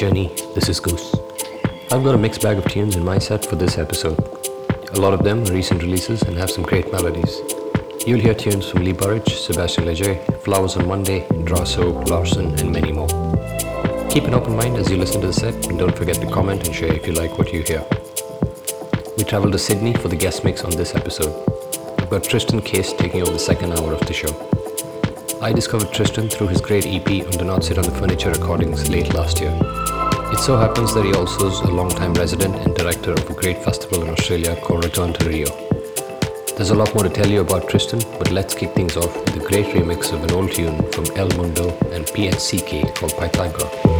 Journey. This is Goos. I've got a mixed bag of tunes in my set for this episode. A lot of them are recent releases and have some great melodies. You'll hear tunes from Lee Burridge, Sebastien Leger, Flowers on Monday, Draso, Larson, and many more. Keep an open mind as you listen to the set and don't forget to comment and share if you like what you hear. We travel to Sydney for the guest mix on this episode. We've got Tristan Case taking over the second hour of the show. I discovered Tristan through his great EP on Not Sit on the Furniture recordings late last year. It so happens that he also is a long-time resident and director of a great festival in Australia called Return to Rio. There's a lot more to tell you about Tristan, but let's kick things off with a great remix of an old tune from El Mundo and PNCK called Pythagoras.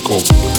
Shush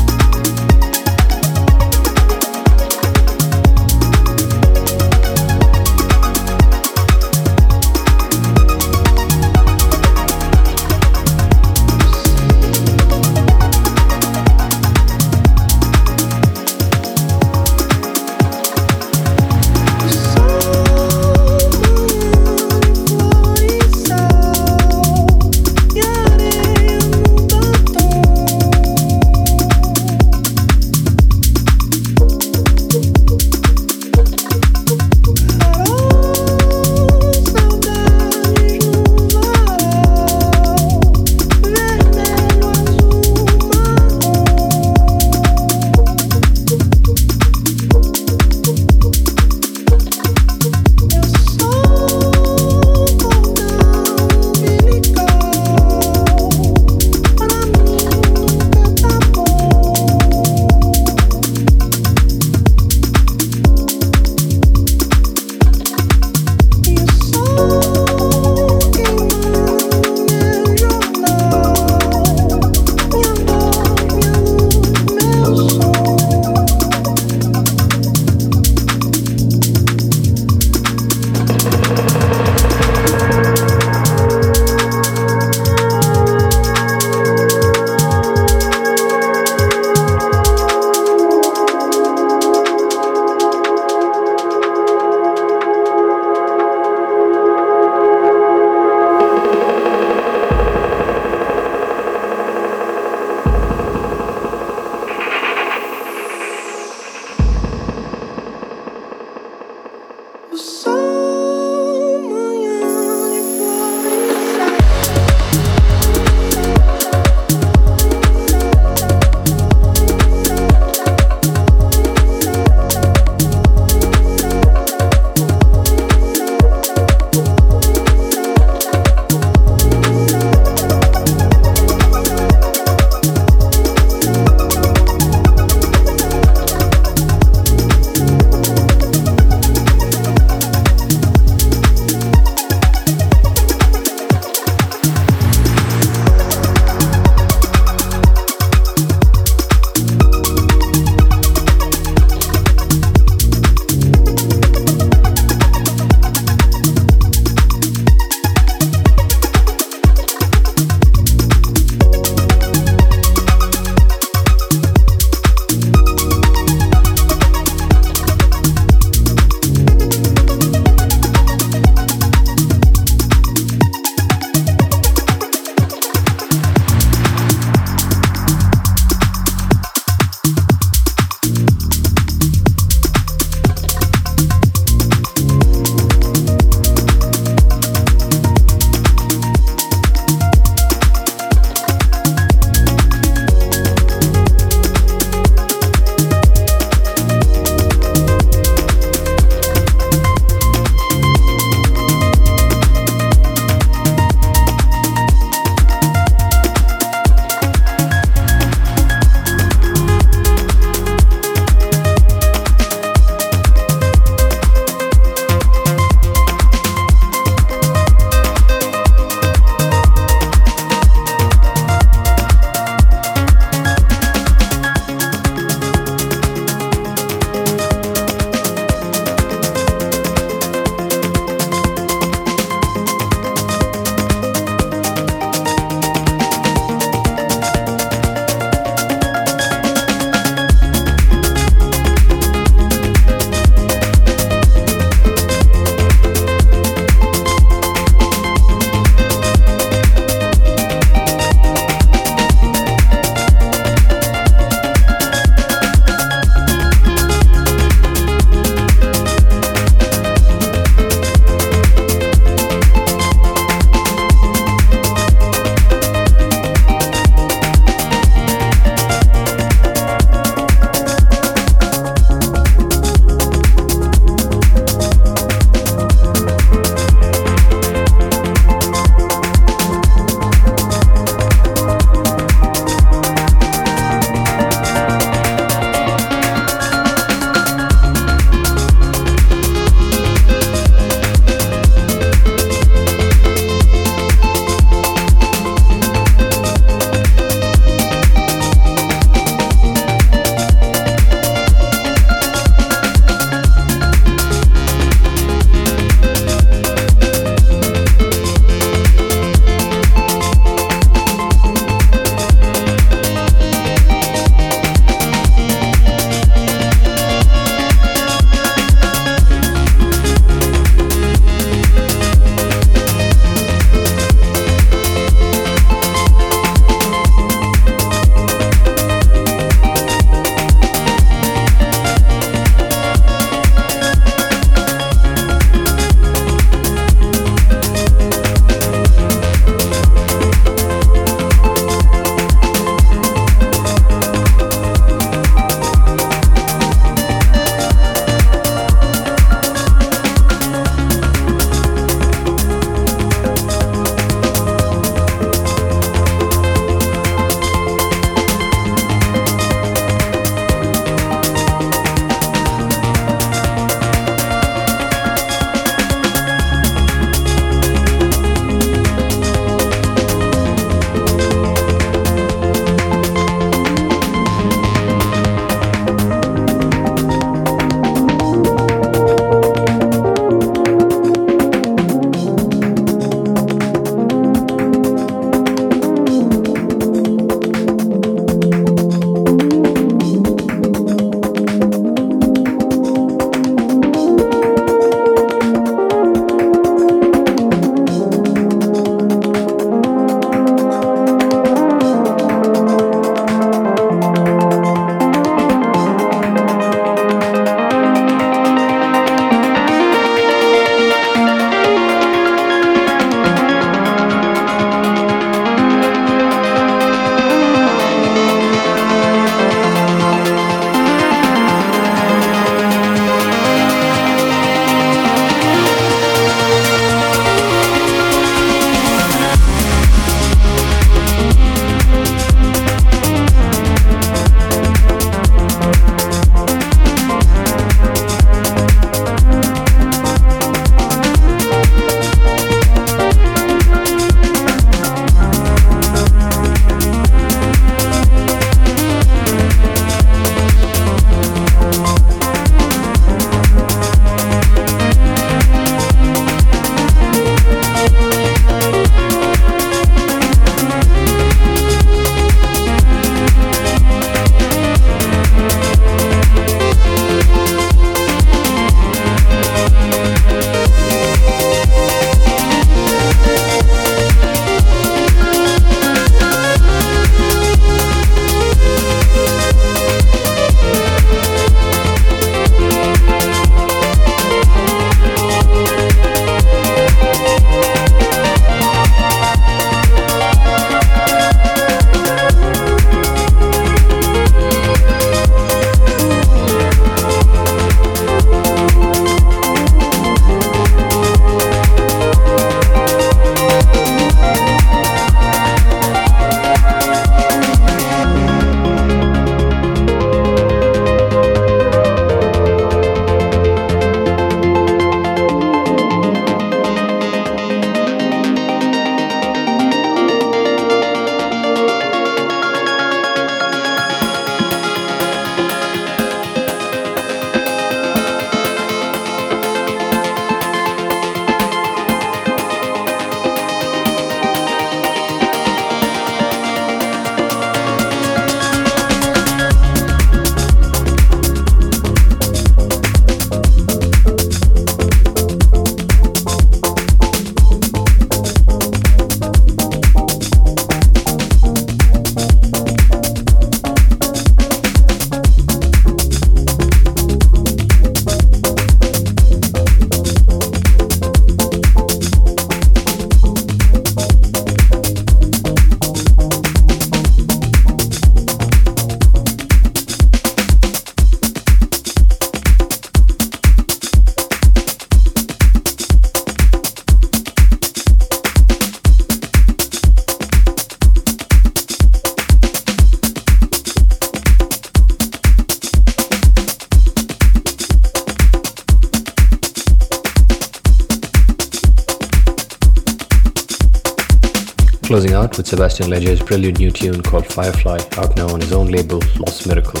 with Sebastien Leger's brilliant new tune called Firefly, out now on his own label, Lost Miracle.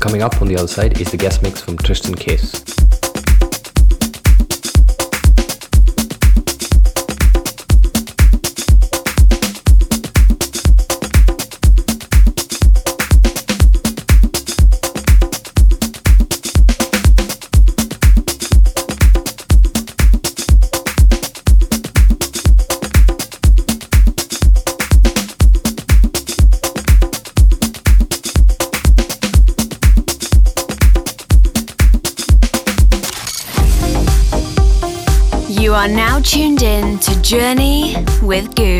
Coming up on the other side is the guest mix from Tristan Case. Journey with Goos.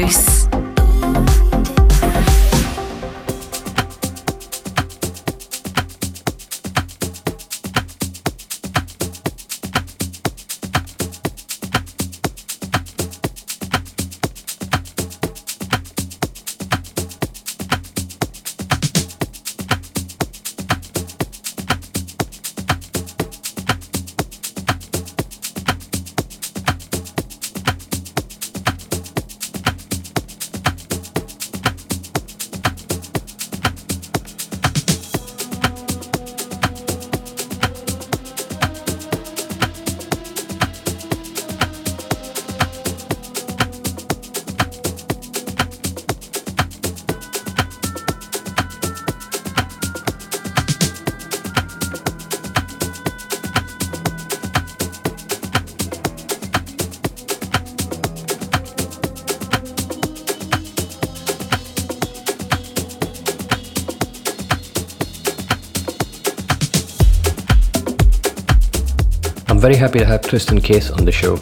Happy to have Tristan Case on the show.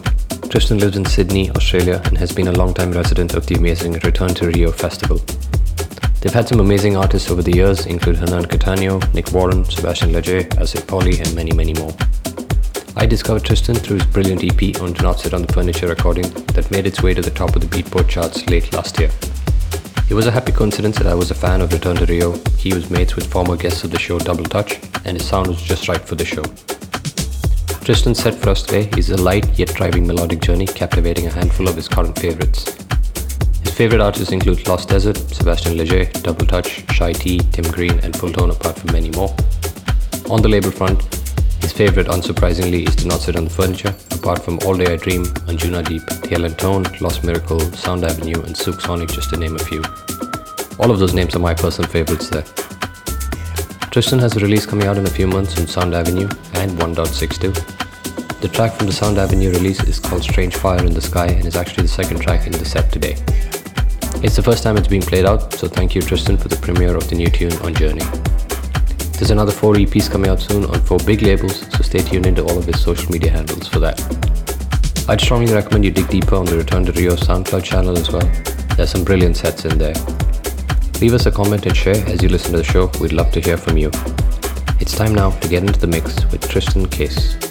Tristan lives in Sydney, Australia, and has been a long-time resident of the amazing Return to Rio festival. They've had some amazing artists over the years, including Hernan Cattaneo, Nick Warren, Sebastien Leger, Asif Pauli, and many, many more. I discovered Tristan through his brilliant EP on Do Not Sit on the Furniture recording that made its way to the top of the Beatport charts late last year. It was a happy coincidence that I was a fan of Return to Rio. He was mates with former guests of the show Double Touch, and his sound was just right for the show. Tristan's set for today is a light yet driving melodic journey captivating a handful of his current favorites. His favorite artists include Lost Desert, Sebastien Leger, Double Touch, Shai T, Tim Green, and Fulltone, apart from many more. On the label front, his favorite, unsurprisingly, is Do Not Sit on the Furniture, apart from All Day I Dream, Anjuna Deep, TL Tone, Lost Miracle, Sound Avenue, and Souk Sonic, just to name a few. All of those names are my personal favorites there. Tristan has a release coming out in a few months on Sound Avenue and 1.62. The track from the Sound Avenue release is called Strange Fire in the Sky and is actually the second track in the set today. It's the first time it's being played out, so thank you Tristan for the premiere of the new tune on Journey. There's another four EPs coming out soon on four big labels, so stay tuned into all of his social media handles for that. I'd strongly recommend you dig deeper on the Return to Rio SoundCloud channel as well. There's some brilliant sets in there. Leave us a comment and share as you listen to the show. We'd love to hear from you. It's time now to get into the mix with Tristan Case.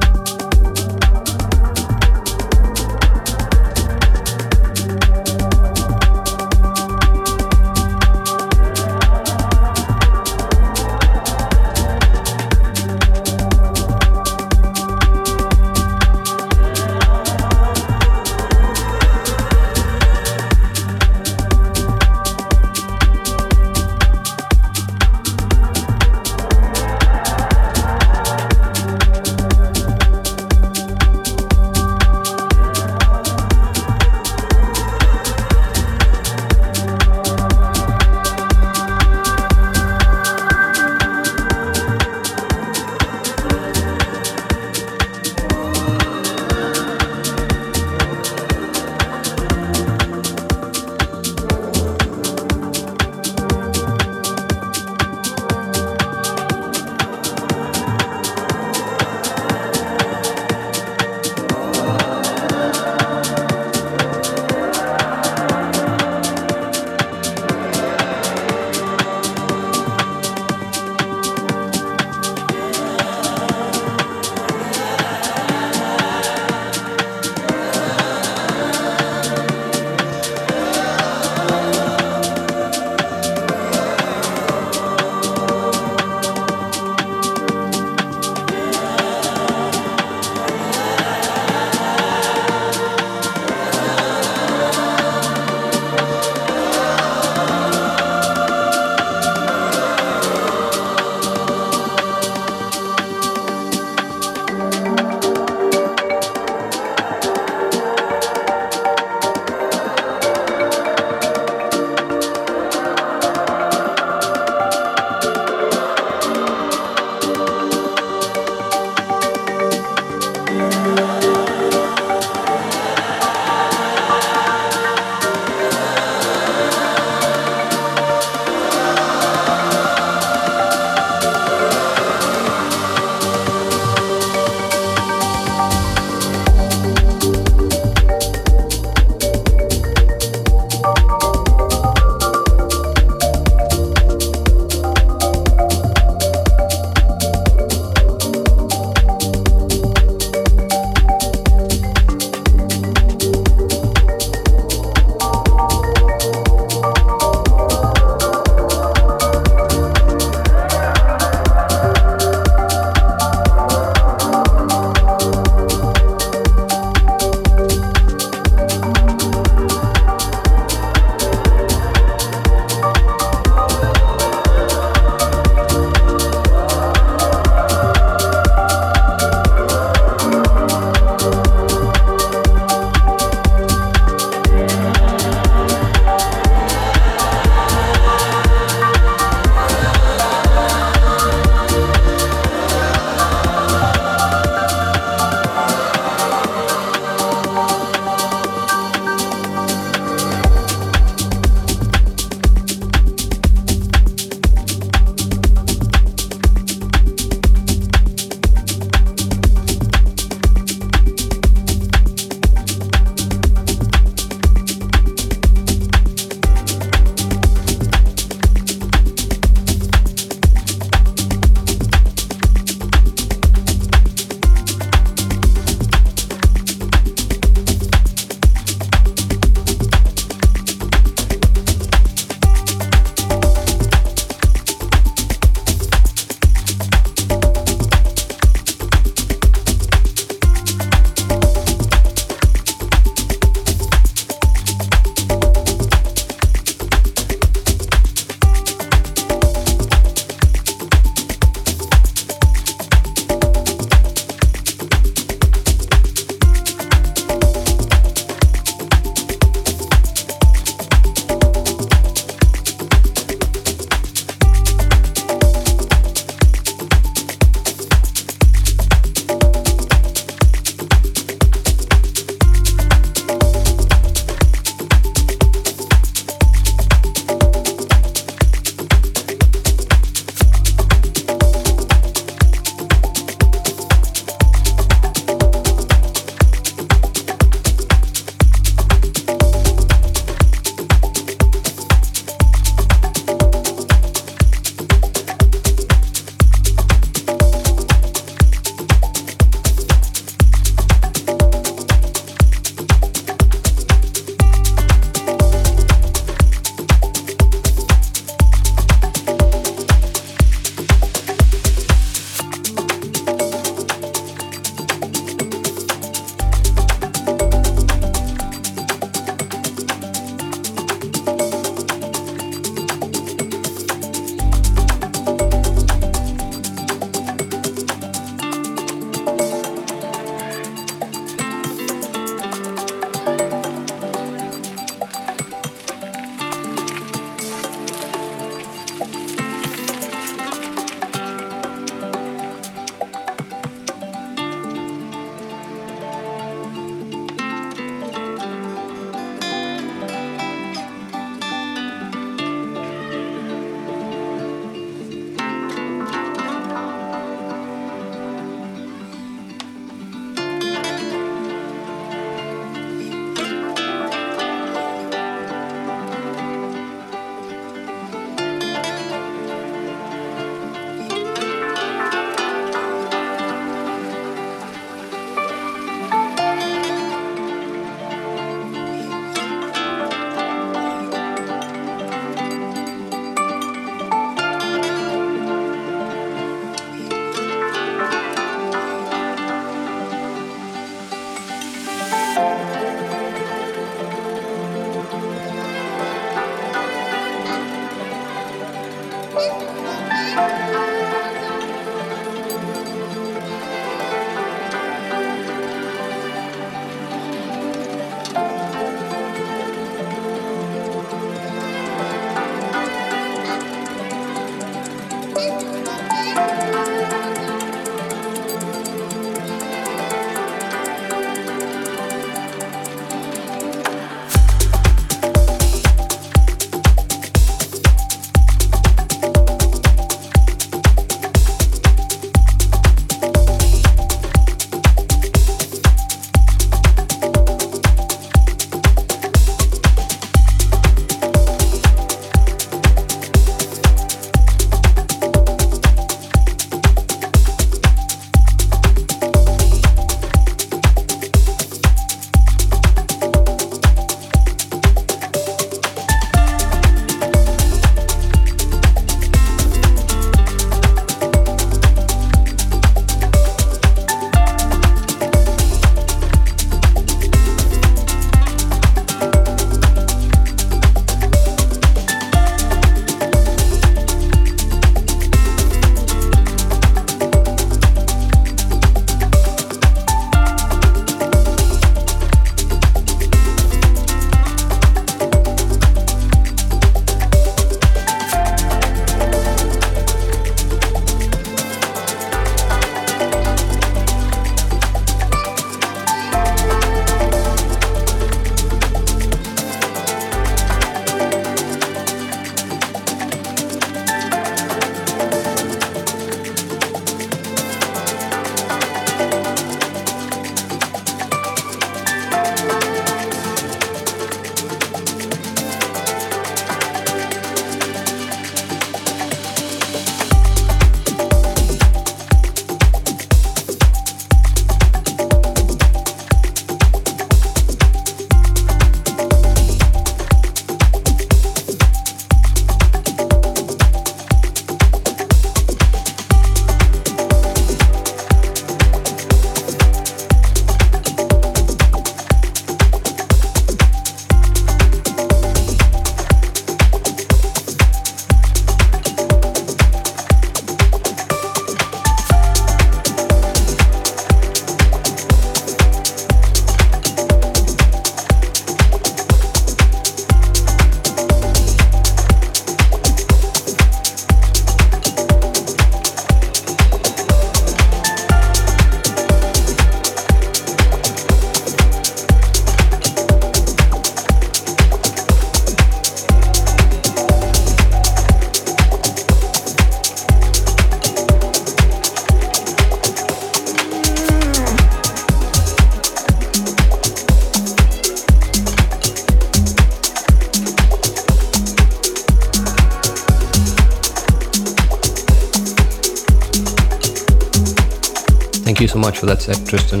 Much for that set, Tristan.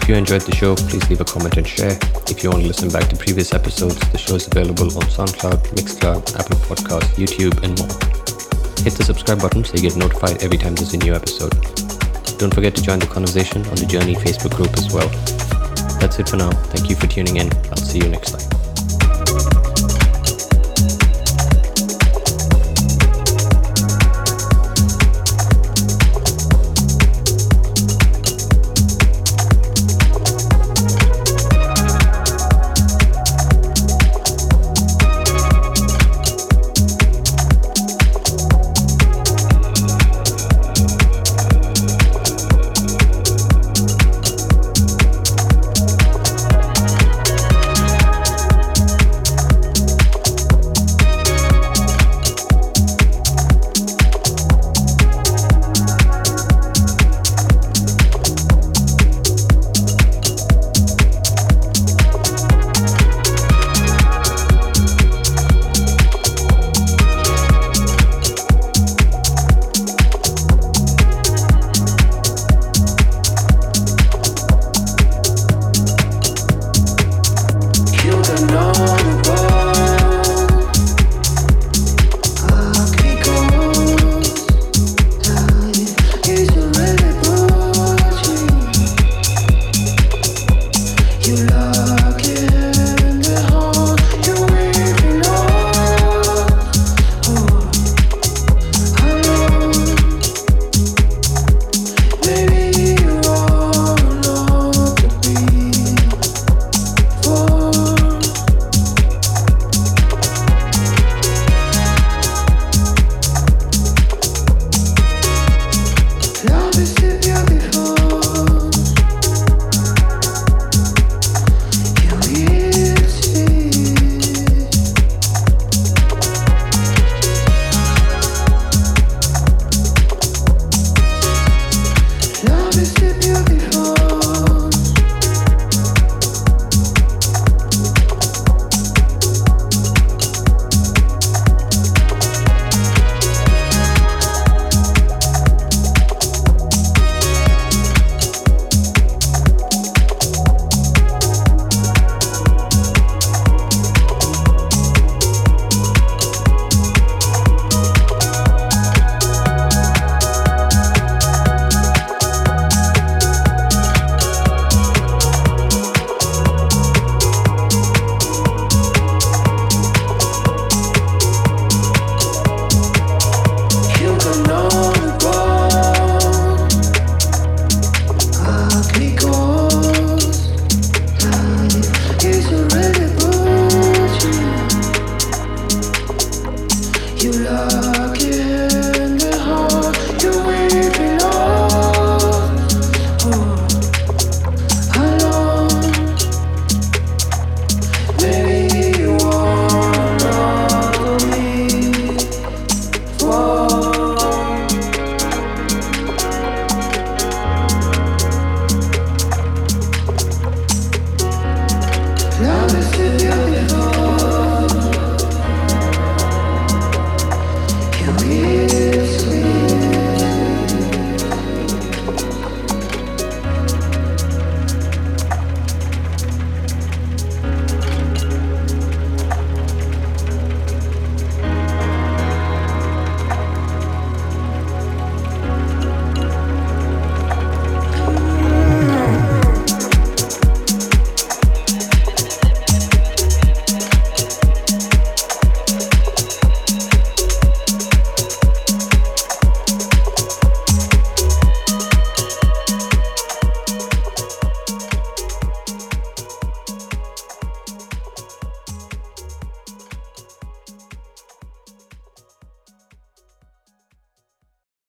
If you enjoyed the show, please leave a comment and share. If you want to listen back to previous episodes, the show is available on SoundCloud, Mixcloud, Apple Podcasts, YouTube, and more. Hit the subscribe button so you get notified every time there's a new episode. Don't forget to join the conversation on the Journey Facebook group as well. That's it for now. Thank you for tuning in. I'll see you next time.